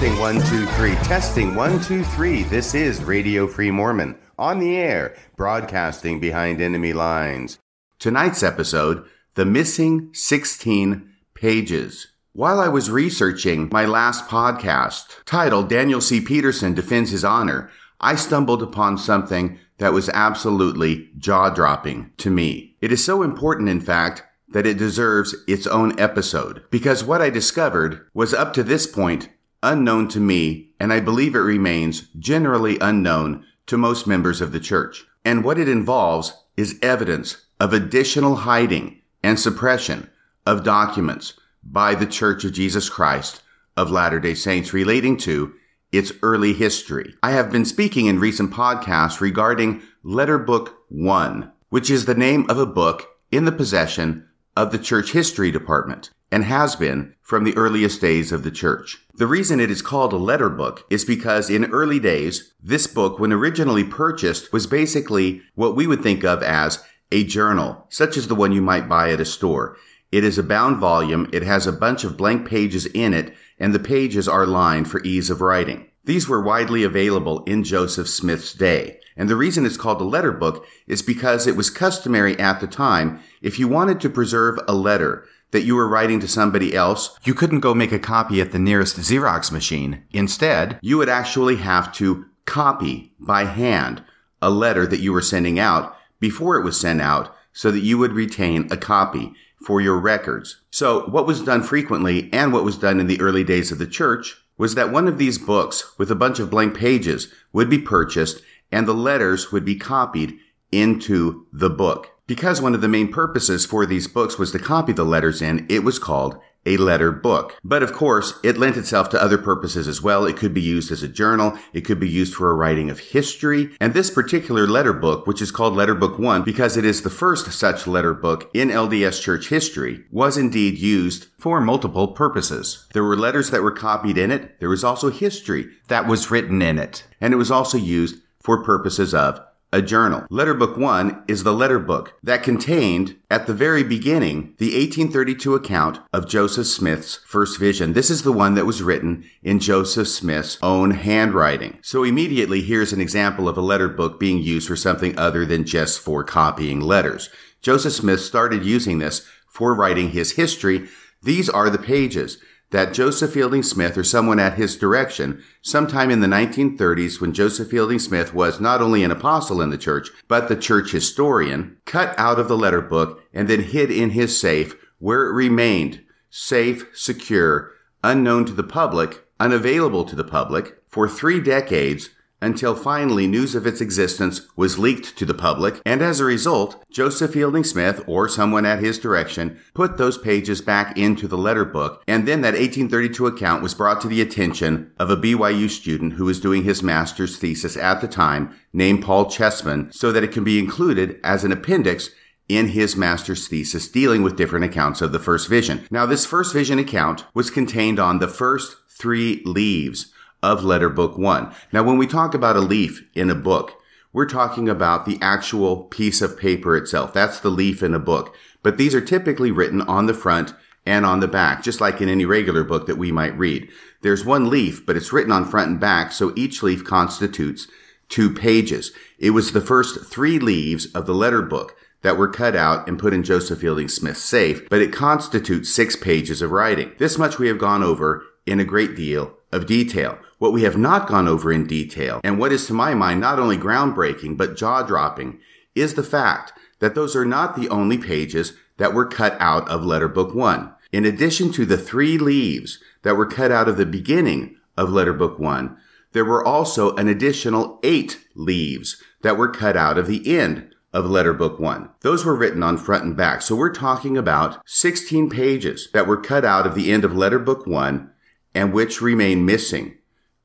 Testing one, two, three. Testing one, two, three. This is Radio Free Mormon on the air, broadcasting behind enemy lines. Tonight's episode The Missing 16 Pages. While I was researching my last podcast, titled Daniel C. Peterson Defends His Honor, I stumbled upon something that was absolutely jaw dropping to me. It is so important, in fact, that it deserves its own episode because what I discovered was up to this point unknown to me, and I believe it remains generally unknown to most members of the church. And what it involves is evidence of additional hiding and suppression of documents by the Church of Jesus Christ of Latter-day Saints relating to its early history. I have been speaking in recent podcasts regarding Letter Book 1, which is the name of a book in the possession of the church history department and has been from the earliest days of the church. The reason it is called a letter book is because in early days, this book, when originally purchased, was basically what we would think of as a journal, such as the one you might buy at a store. It is a bound volume, it has a bunch of blank pages in it, and the pages are lined for ease of writing. These were widely available in Joseph Smith's day. And the reason it's called a letter book is because it was customary at the time if you wanted to preserve a letter that you were writing to somebody else, you couldn't go make a copy at the nearest Xerox machine. Instead, you would actually have to copy by hand a letter that you were sending out before it was sent out so that you would retain a copy for your records. So what was done frequently and what was done in the early days of the church was that one of these books with a bunch of blank pages would be purchased and the letters would be copied into the book. Because one of the main purposes for these books was to copy the letters in, it was called a letter book. But of course, it lent itself to other purposes as well. It could be used as a journal. It could be used for a writing of history. And this particular letter book, which is called Letter Book 1 because it is the first such letter book in LDS church history, was indeed used for multiple purposes. There were letters that were copied in it. There was also history that was written in it. And it was also used for purposes of a journal. Letter Book 1 is the letter book that contained, at the very beginning, the 1832 account of Joseph Smith's first vision. This is the one that was written in Joseph Smith's own handwriting. So immediately, here's an example of a letter book being used for something other than just for copying letters. Joseph Smith started using this for writing his history. These are the pages that Joseph Fielding Smith or someone at his direction, sometime in the 1930s when Joseph Fielding Smith was not only an apostle in the church, but the church historian, cut out of the letter book and then hid in his safe where it remained safe, secure, unknown to the public, unavailable to the public for three decades until finally news of its existence was leaked to the public, and as a result, Joseph Fielding Smith, or someone at his direction, put those pages back into the letter book, and then that 1832 account was brought to the attention of a BYU student who was doing his master's thesis at the time, named Paul Cheesman, so that it can be included as an appendix in his master's thesis dealing with different accounts of the first vision. Now, this first vision account was contained on the first three leaves of letter book one. Now, when we talk about a leaf in a book, we're talking about the actual piece of paper itself. That's the leaf in a book. But these are typically written on the front and on the back, just like in any regular book that we might read. There's one leaf, but it's written on front and back, so each leaf constitutes two pages. It was the first three leaves of the letter book that were cut out and put in Joseph Fielding Smith's safe, but it constitutes six pages of writing. This much we have gone over in a great deal of detail. What we have not gone over in detail, and what is to my mind not only groundbreaking, but jaw dropping, is the fact that those are not the only pages that were cut out of letter book one. In addition to the three leaves that were cut out of the beginning of letter book one, there were also an additional eight leaves that were cut out of the end of letter book one. Those were written on front and back. So we're talking about 16 pages that were cut out of the end of letter book one and which remain missing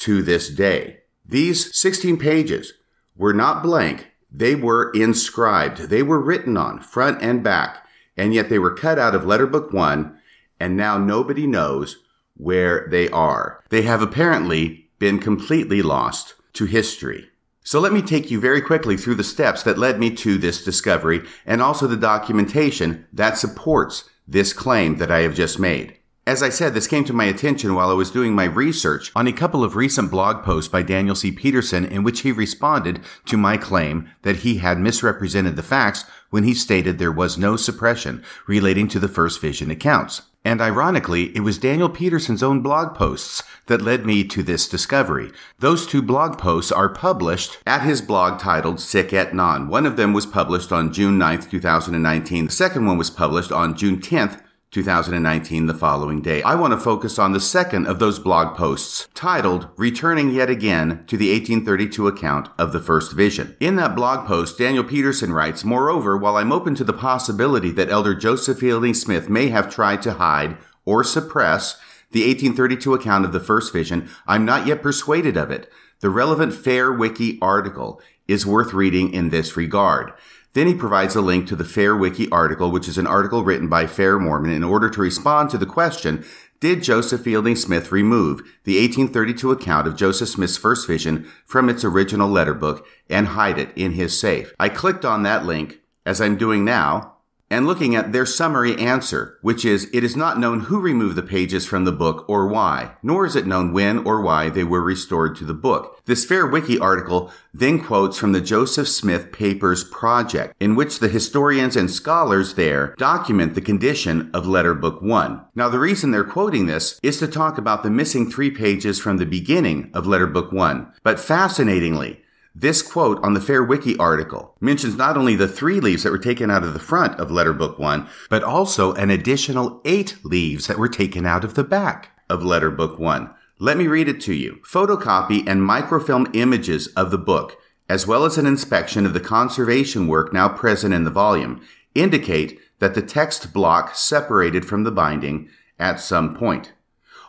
to this day. These 16 pages were not blank. They were inscribed. They were written on front and back, and yet they were cut out of letter book one, and now nobody knows where they are. They have apparently been completely lost to history. So let me take you very quickly through the steps that led me to this discovery and also the documentation that supports this claim that I have just made. As I said, this came to my attention while I was doing my research on a couple of recent blog posts by Daniel C. Peterson in which he responded to my claim that he had misrepresented the facts when he stated there was no suppression relating to the first vision accounts. And ironically, it was Daniel Peterson's own blog posts that led me to this discovery. Those two blog posts are published at his blog titled Sic et Non. One of them was published on June 9th, 2019. The second one was published on June 10th, 2019, the following day. I want to focus on the second of those blog posts, titled Returning Yet Again to the 1832 Account of the First Vision. In that blog post, Daniel Peterson writes, Moreover, while I'm open to the possibility that Elder Joseph Fielding Smith may have tried to hide or suppress the 1832 account of the First Vision, I'm not yet persuaded of it. The relevant Fair Wiki article is worth reading in this regard. Then he provides a link to the Fair Wiki article, which is an article written by Fair Mormon in order to respond to the question, did Joseph Fielding Smith remove the 1832 account of Joseph Smith's first vision from its original letter book and hide it in his safe? I clicked on that link, as I'm doing now, and looking at their summary answer, which is it is not known who removed the pages from the book or why, nor is it known when or why they were restored to the book. This Fair Wiki article then quotes from the Joseph Smith Papers Project, in which the historians and scholars there document the condition of Letter Book 1. Now, the reason they're quoting this is to talk about the missing three pages from the beginning of Letter Book 1. But fascinatingly, this quote on the Fair Wiki article mentions not only the three leaves that were taken out of the front of Letter Book 1, but also an additional eight leaves that were taken out of the back of Letter Book 1. Let me read it to you. Photocopy and microfilm images of the book, as well as an inspection of the conservation work now present in the volume, indicate that the text block separated from the binding at some point.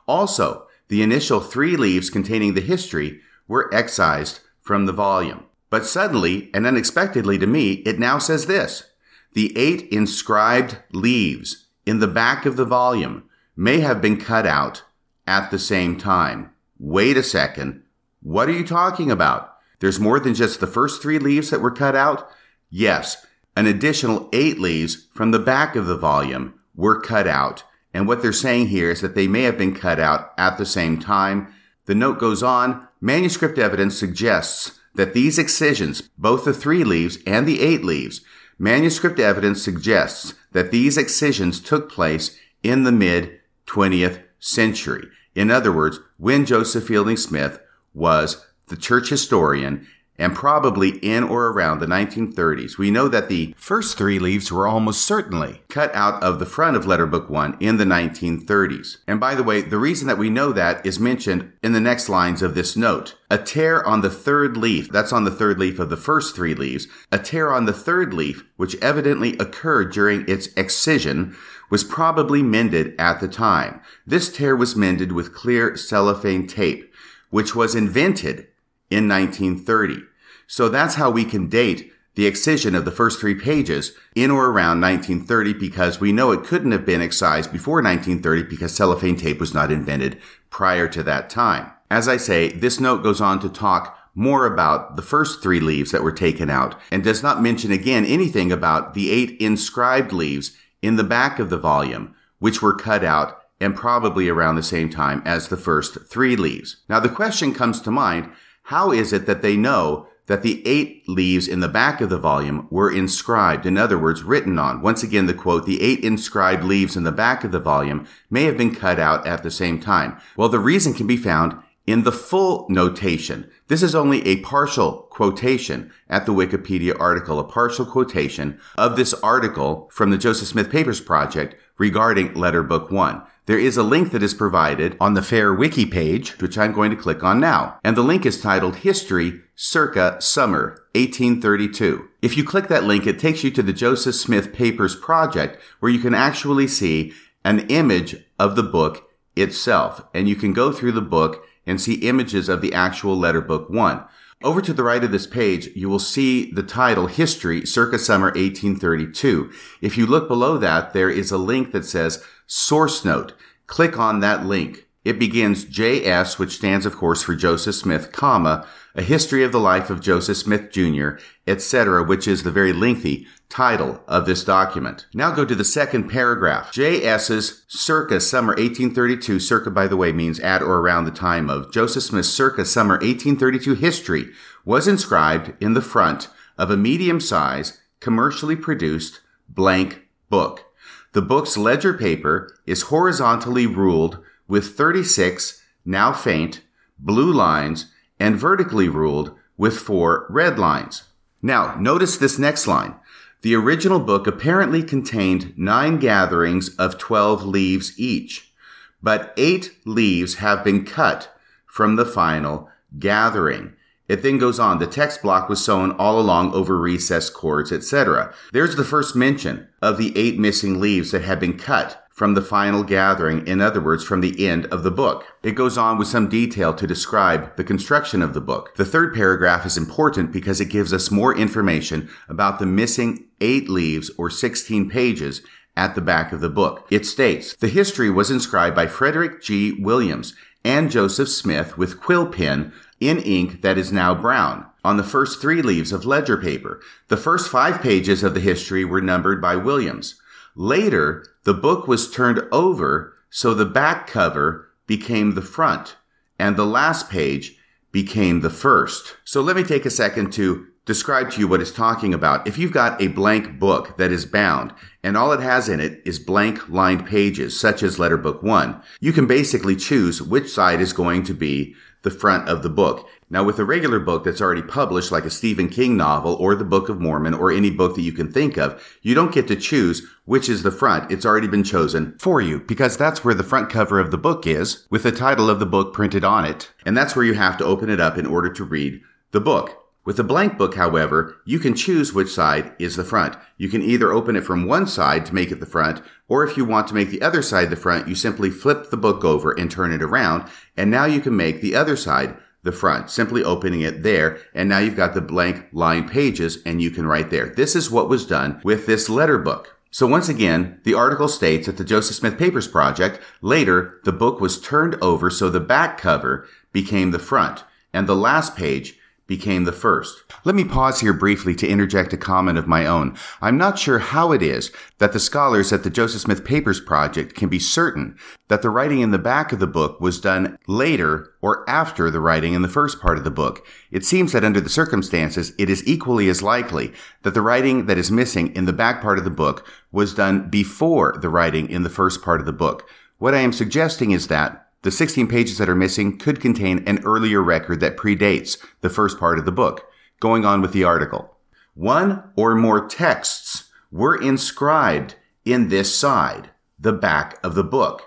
Also, the initial three leaves containing the history were excised from the volume. But suddenly and unexpectedly to me, it now says this. The eight inscribed leaves in the back of the volume may have been cut out at the same time. Wait a second. What are you talking about? There's more than just the first three leaves that were cut out? Yes, an additional eight leaves from the back of the volume were cut out. And what they're saying here is that they may have been cut out at the same time. The note goes on, Manuscript evidence suggests that these excisions, both the three leaves and the eight leaves, manuscript evidence suggests that these excisions took place in the mid 20th century. In other words, when Joseph Fielding Smith was the church historian and probably in or around the 1930s. We know that the first three leaves were almost certainly cut out of the front of Letterbook 1 in the 1930s. And by the way, the reason that we know that is mentioned in the next lines of this note. A tear on the third leaf, that's on the third leaf of the first three leaves, a tear on the third leaf, which evidently occurred during its excision, was probably mended at the time. This tear was mended with clear cellophane tape, which was invented in 1930. So that's how we can date the excision of the first three pages in or around 1930 because we know it couldn't have been excised before 1930 because cellophane tape was not invented prior to that time. As I say, this note goes on to talk more about the first three leaves that were taken out and does not mention again anything about the eight inscribed leaves in the back of the volume, which were cut out and probably around the same time as the first three leaves. Now the question comes to mind, how is it that they know that the eight leaves in the back of the volume were inscribed, in other words, written on. Once again, the quote, the eight inscribed leaves in the back of the volume may have been cut out at the same time. Well, the reason can be found in the full notation. This is only a partial quotation at the Wikipedia article, a partial quotation of this article from the Joseph Smith Papers Project regarding Letter Book 1. There is a link that is provided on the Fair Wiki page, which I'm going to click on now. And the link is titled History circa summer 1832. If you click that link, it takes you to the Joseph Smith Papers Project, where you can actually see an image of the book itself. And you can go through the book and see images of the actual letter book one. Over to the right of this page, you will see the title History circa summer 1832. If you look below that, there is a link that says source note. Click on that link It begins JS, which stands, of course, for Joseph Smith, comma, a history of the life of Joseph Smith Jr., etc., which is the very lengthy title of this document. Now go to the second paragraph. JS's circa summer 1832, circa, by the way, means at or around the time of Joseph Smith's circa summer 1832 history was inscribed in the front of a medium size, commercially produced blank book. The book's ledger paper is horizontally ruled with 36, now faint, blue lines and vertically ruled with four red lines. Now, notice this next line. The original book apparently contained nine gatherings of 12 leaves each, but eight leaves have been cut from the final gathering. It then goes on. The text block was sewn all along over recessed cords, etc. There's the first mention of the eight missing leaves that had been cut from the final gathering, in other words, from the end of the book. It goes on with some detail to describe the construction of the book. The third paragraph is important because it gives us more information about the missing eight leaves or 16 pages at the back of the book. It states, the history was inscribed by Frederick G. Williams and Joseph Smith with quill pen in ink that is now brown on the first three leaves of ledger paper. The first five pages of the history were numbered by Williams. Later, the book was turned over so the back cover became the front and the last page became the first. So let me take a second to describe to you what it's talking about. If you've got a blank book that is bound and all it has in it is blank lined pages, such as letter book one, you can basically choose which side is going to be the front of the book. Now, with a regular book that's already published, like a Stephen King novel or the Book of Mormon or any book that you can think of, you don't get to choose which is the front. It's already been chosen for you because that's where the front cover of the book is with the title of the book printed on it. And that's where you have to open it up in order to read the book. With a blank book, however, you can choose which side is the front. You can either open it from one side to make it the front, or if you want to make the other side the front, you simply flip the book over and turn it around, and now you can make the other side the front, simply opening it there, and now you've got the blank line pages, and you can write there. This is what was done with this letter book. So once again, the article states that the Joseph Smith Papers Project, later, the book was turned over so the back cover became the front, and the last page became the first. Let me pause here briefly to interject a comment of my own. I'm not sure how it is that the scholars at the Joseph Smith Papers Project can be certain that the writing in the back of the book was done later or after the writing in the first part of the book. It seems that under the circumstances, it is equally as likely that the writing that is missing in the back part of the book was done before the writing in the first part of the book. What I am suggesting is that the 16 pages that are missing could contain an earlier record that predates the first part of the book. Going on with the article. One or more texts were inscribed in this side, the back of the book,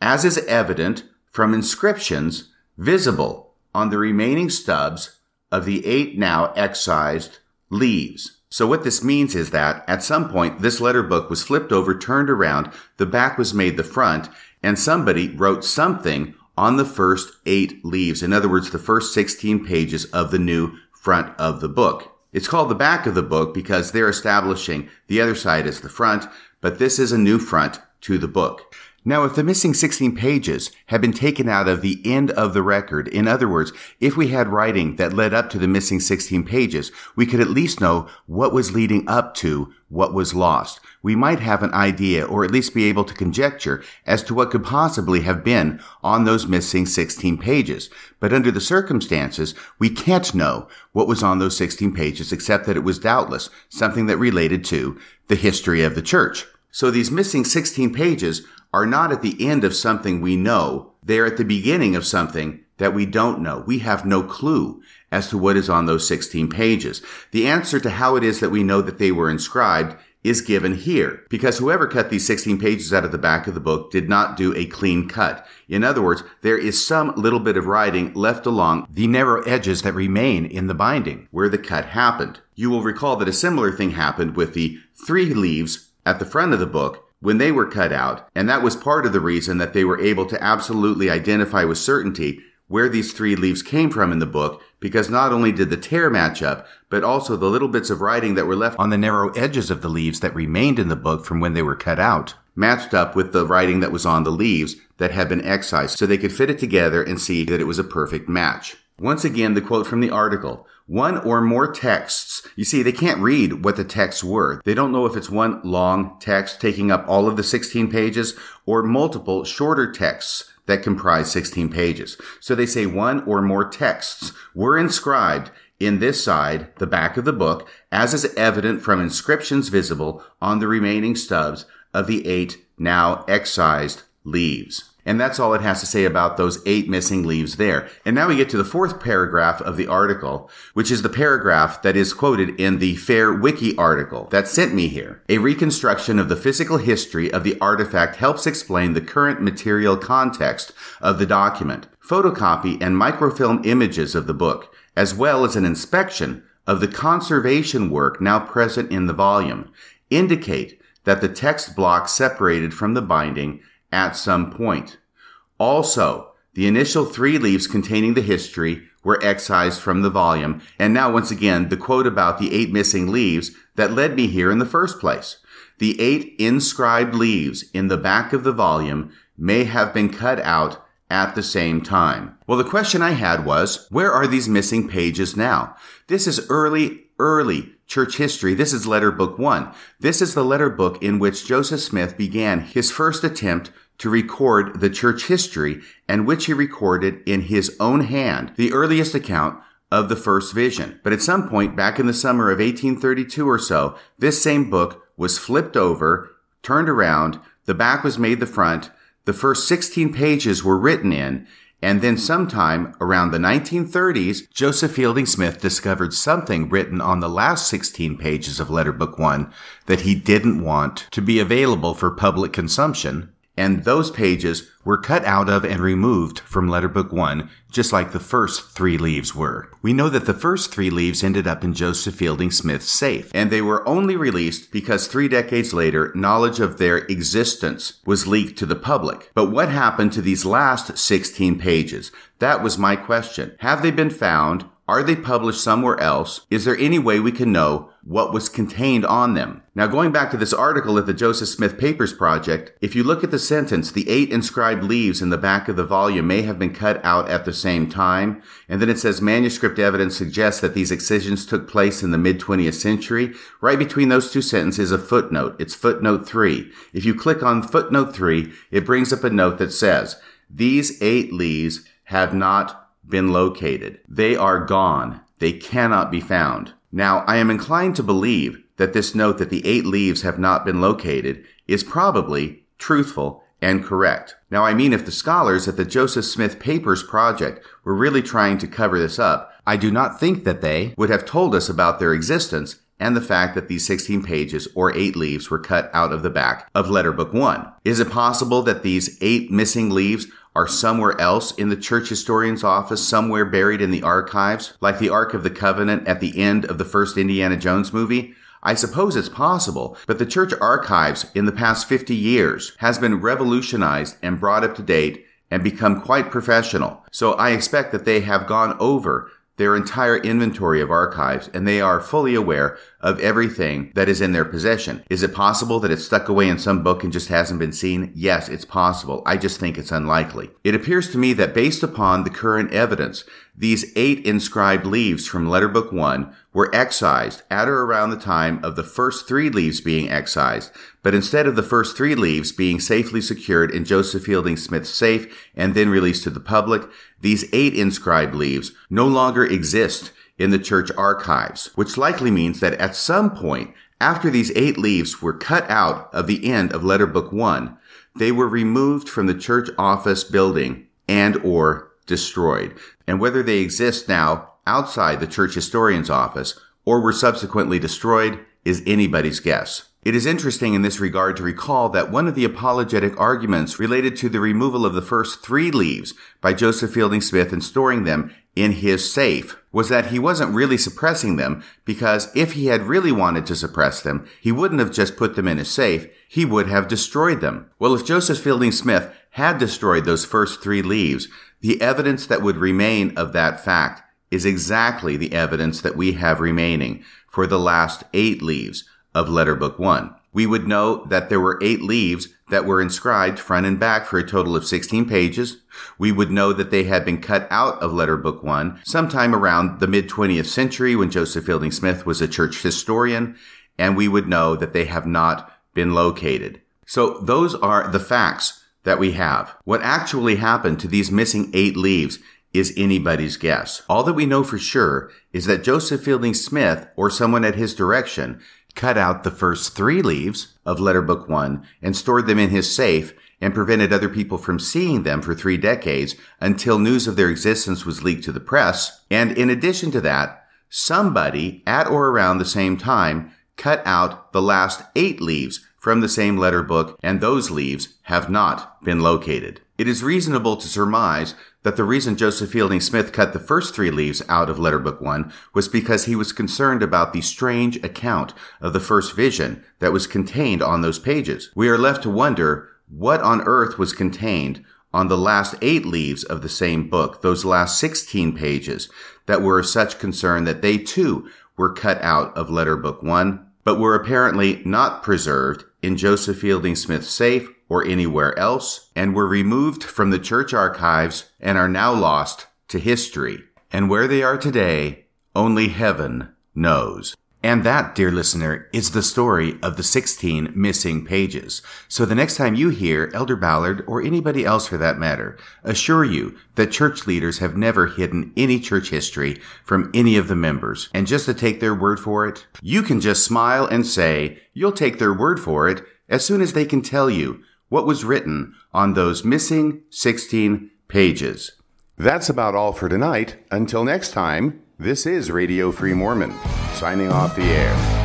as is evident from inscriptions visible on the remaining stubs of the eight now excised leaves. So what this means is that at some point this letter book was flipped over, turned around, the back was made the front, and somebody wrote something on the first eight leaves. In other words, the first 16 pages of the new front of the book. It's called the back of the book because they're establishing the other side as the front, but this is a new front to the book. Now, if the missing 16 pages had been taken out of the end of the record, in other words, if we had writing that led up to the missing 16 pages, we could at least know what was leading up to what was lost. We might have an idea or at least be able to conjecture as to what could possibly have been on those missing 16 pages. But under the circumstances, we can't know what was on those 16 pages except that it was doubtless something that related to the history of the church. So these missing 16 pages are not at the end of something we know. They're at the beginning of something that we don't know. We have no clue as to what is on those 16 pages. The answer to how it is that we know that they were inscribed is given here because whoever cut these 16 pages out of the back of the book did not do a clean cut. In other words, there is some little bit of writing left along the narrow edges that remain in the binding where the cut happened. You will recall that a similar thing happened with the three leaves at the front of the book when they were cut out, and that was part of the reason that they were able to absolutely identify with certainty where these three leaves came from in the book because not only did the tear match up, but also the little bits of writing that were left on the narrow edges of the leaves that remained in the book from when they were cut out matched up with the writing that was on the leaves that had been excised so they could fit it together and see that it was a perfect match. Once again, the quote from the article. One or more texts. You see, they can't read what the texts were. They don't know if it's one long text taking up all of the 16 pages or multiple shorter texts that comprise 16 pages. So they say one or more texts were inscribed in this side, the back of the book, as is evident from inscriptions visible on the remaining stubs of the eight now excised leaves. And that's all it has to say about those eight missing leaves there. And now we get to the fourth paragraph of the article, which is the paragraph that is quoted in the Fair Wiki article that sent me here. A reconstruction of the physical history of the artifact helps explain the current material context of the document. Photocopy and microfilm images of the book, as well as an inspection of the conservation work now present in the volume, indicate that the text block separated from the binding at some point. Also, the initial three leaves containing the history were excised from the volume, and now once again the quote about the eight missing leaves that led me here in the first place. The eight inscribed leaves in the back of the volume may have been cut out at the same time. Well, the question I had was, where are these missing pages now? This is early, early church history. This is letter book one. This is the letter book in which Joseph Smith began his first attempt to record the church history and which he recorded in his own hand, the earliest account of the first vision. But at some point back in the summer of 1832 or so, this same book was flipped over, turned around, the back was made the front, the first 16 pages were written in, and then sometime around the 1930s, Joseph Fielding Smith discovered something written on the last 16 pages of Letter Book 1 that he didn't want to be available for public consumption and those pages were cut out of and removed from Letterbook 1, just like the first three leaves were. We know that the first three leaves ended up in Joseph Fielding Smith's safe, and they were only released because three decades later, knowledge of their existence was leaked to the public. But what happened to these last 16 pages? That was my question. Have they been found? Are they published somewhere else? Is there any way we can know what was contained on them? Now, going back to this article at the Joseph Smith Papers Project, if you look at the sentence, the eight inscribed leaves in the back of the volume may have been cut out at the same time. And then it says manuscript evidence suggests that these excisions took place in the mid 20th century. Right between those two sentences, a footnote. It's footnote three. If you click on footnote three, it brings up a note that says, these eight leaves have not been located. They are gone. They cannot be found. Now, I am inclined to believe that this note that the eight leaves have not been located is probably truthful and correct. Now, I mean, if the scholars at the Joseph Smith Papers Project were really trying to cover this up, I do not think that they would have told us about their existence and the fact that these 16 pages or eight leaves were cut out of the back of letter book one. Is it possible that these eight missing leaves are somewhere else in the church historian's office, somewhere buried in the archives, like the Ark of the Covenant at the end of the first Indiana Jones movie? I suppose it's possible, but the church archives in the past 50 years has been revolutionized and brought up to date and become quite professional. So I expect that they have gone over their entire inventory of archives and they are fully aware of everything that is in their possession. Is it possible that it's stuck away in some book and just hasn't been seen? Yes, it's possible. I just think it's unlikely. It appears to me that based upon the current evidence, these eight inscribed leaves from Letter Book 1 were excised at or around the time of the first three leaves being excised, but instead of the first three leaves being safely secured in Joseph Fielding Smith's safe and then released to the public, these eight inscribed leaves no longer exist in the church archives, which likely means that at some point after these eight leaves were cut out of the end of letter book one, they were removed from the church office building and or destroyed. And whether they exist now outside the church historian's office or were subsequently destroyed is anybody's guess. It is interesting in this regard to recall that one of the apologetic arguments related to the removal of the first three leaves by Joseph Fielding Smith and storing them in his safe was that he wasn't really suppressing them because if he had really wanted to suppress them, he wouldn't have just put them in his safe, he would have destroyed them. Well, if Joseph Fielding Smith had destroyed those first three leaves, The evidence that would remain of that fact is exactly the evidence that we have remaining for the last eight leaves of Letter Book 1. We would know that there were eight leaves that were inscribed front and back for a total of 16 pages. We would know that they had been cut out of Letter Book 1 sometime around the mid 20th century when Joseph Fielding Smith was a church historian, and we would know that they have not been located. So those are the facts that we have. What actually happened to these missing eight leaves is anybody's guess. All that we know for sure is that Joseph Fielding Smith or someone at his direction cut out the first three leaves of letter book one and stored them in his safe and prevented other people from seeing them for three decades until news of their existence was leaked to the press. And in addition to that, somebody at or around the same time cut out the last eight leaves from the same letter book, and those leaves have not been located. It is reasonable to surmise that the reason Joseph Fielding Smith cut the first three leaves out of Letter Book 1 was because he was concerned about the strange account of the first vision that was contained on those pages. We are left to wonder what on earth was contained on the last eight leaves of the same book, those last 16 pages that were of such concern that they too were cut out of Letter Book 1, but were apparently not preserved in Joseph Fielding Smith's safe or anywhere else, and were removed from the church archives and are now lost to history. And where they are today, only heaven knows. And that, dear listener, is the story of the 16 missing pages. So the next time you hear Elder Ballard, or anybody else for that matter, assure you that church leaders have never hidden any church history from any of the members. And just to take their word for it, you can just smile and say you'll take their word for it as soon as they can tell you what was written on those missing 16 pages. That's about all for tonight. Until next time, this is Radio Free Mormon, signing off the air.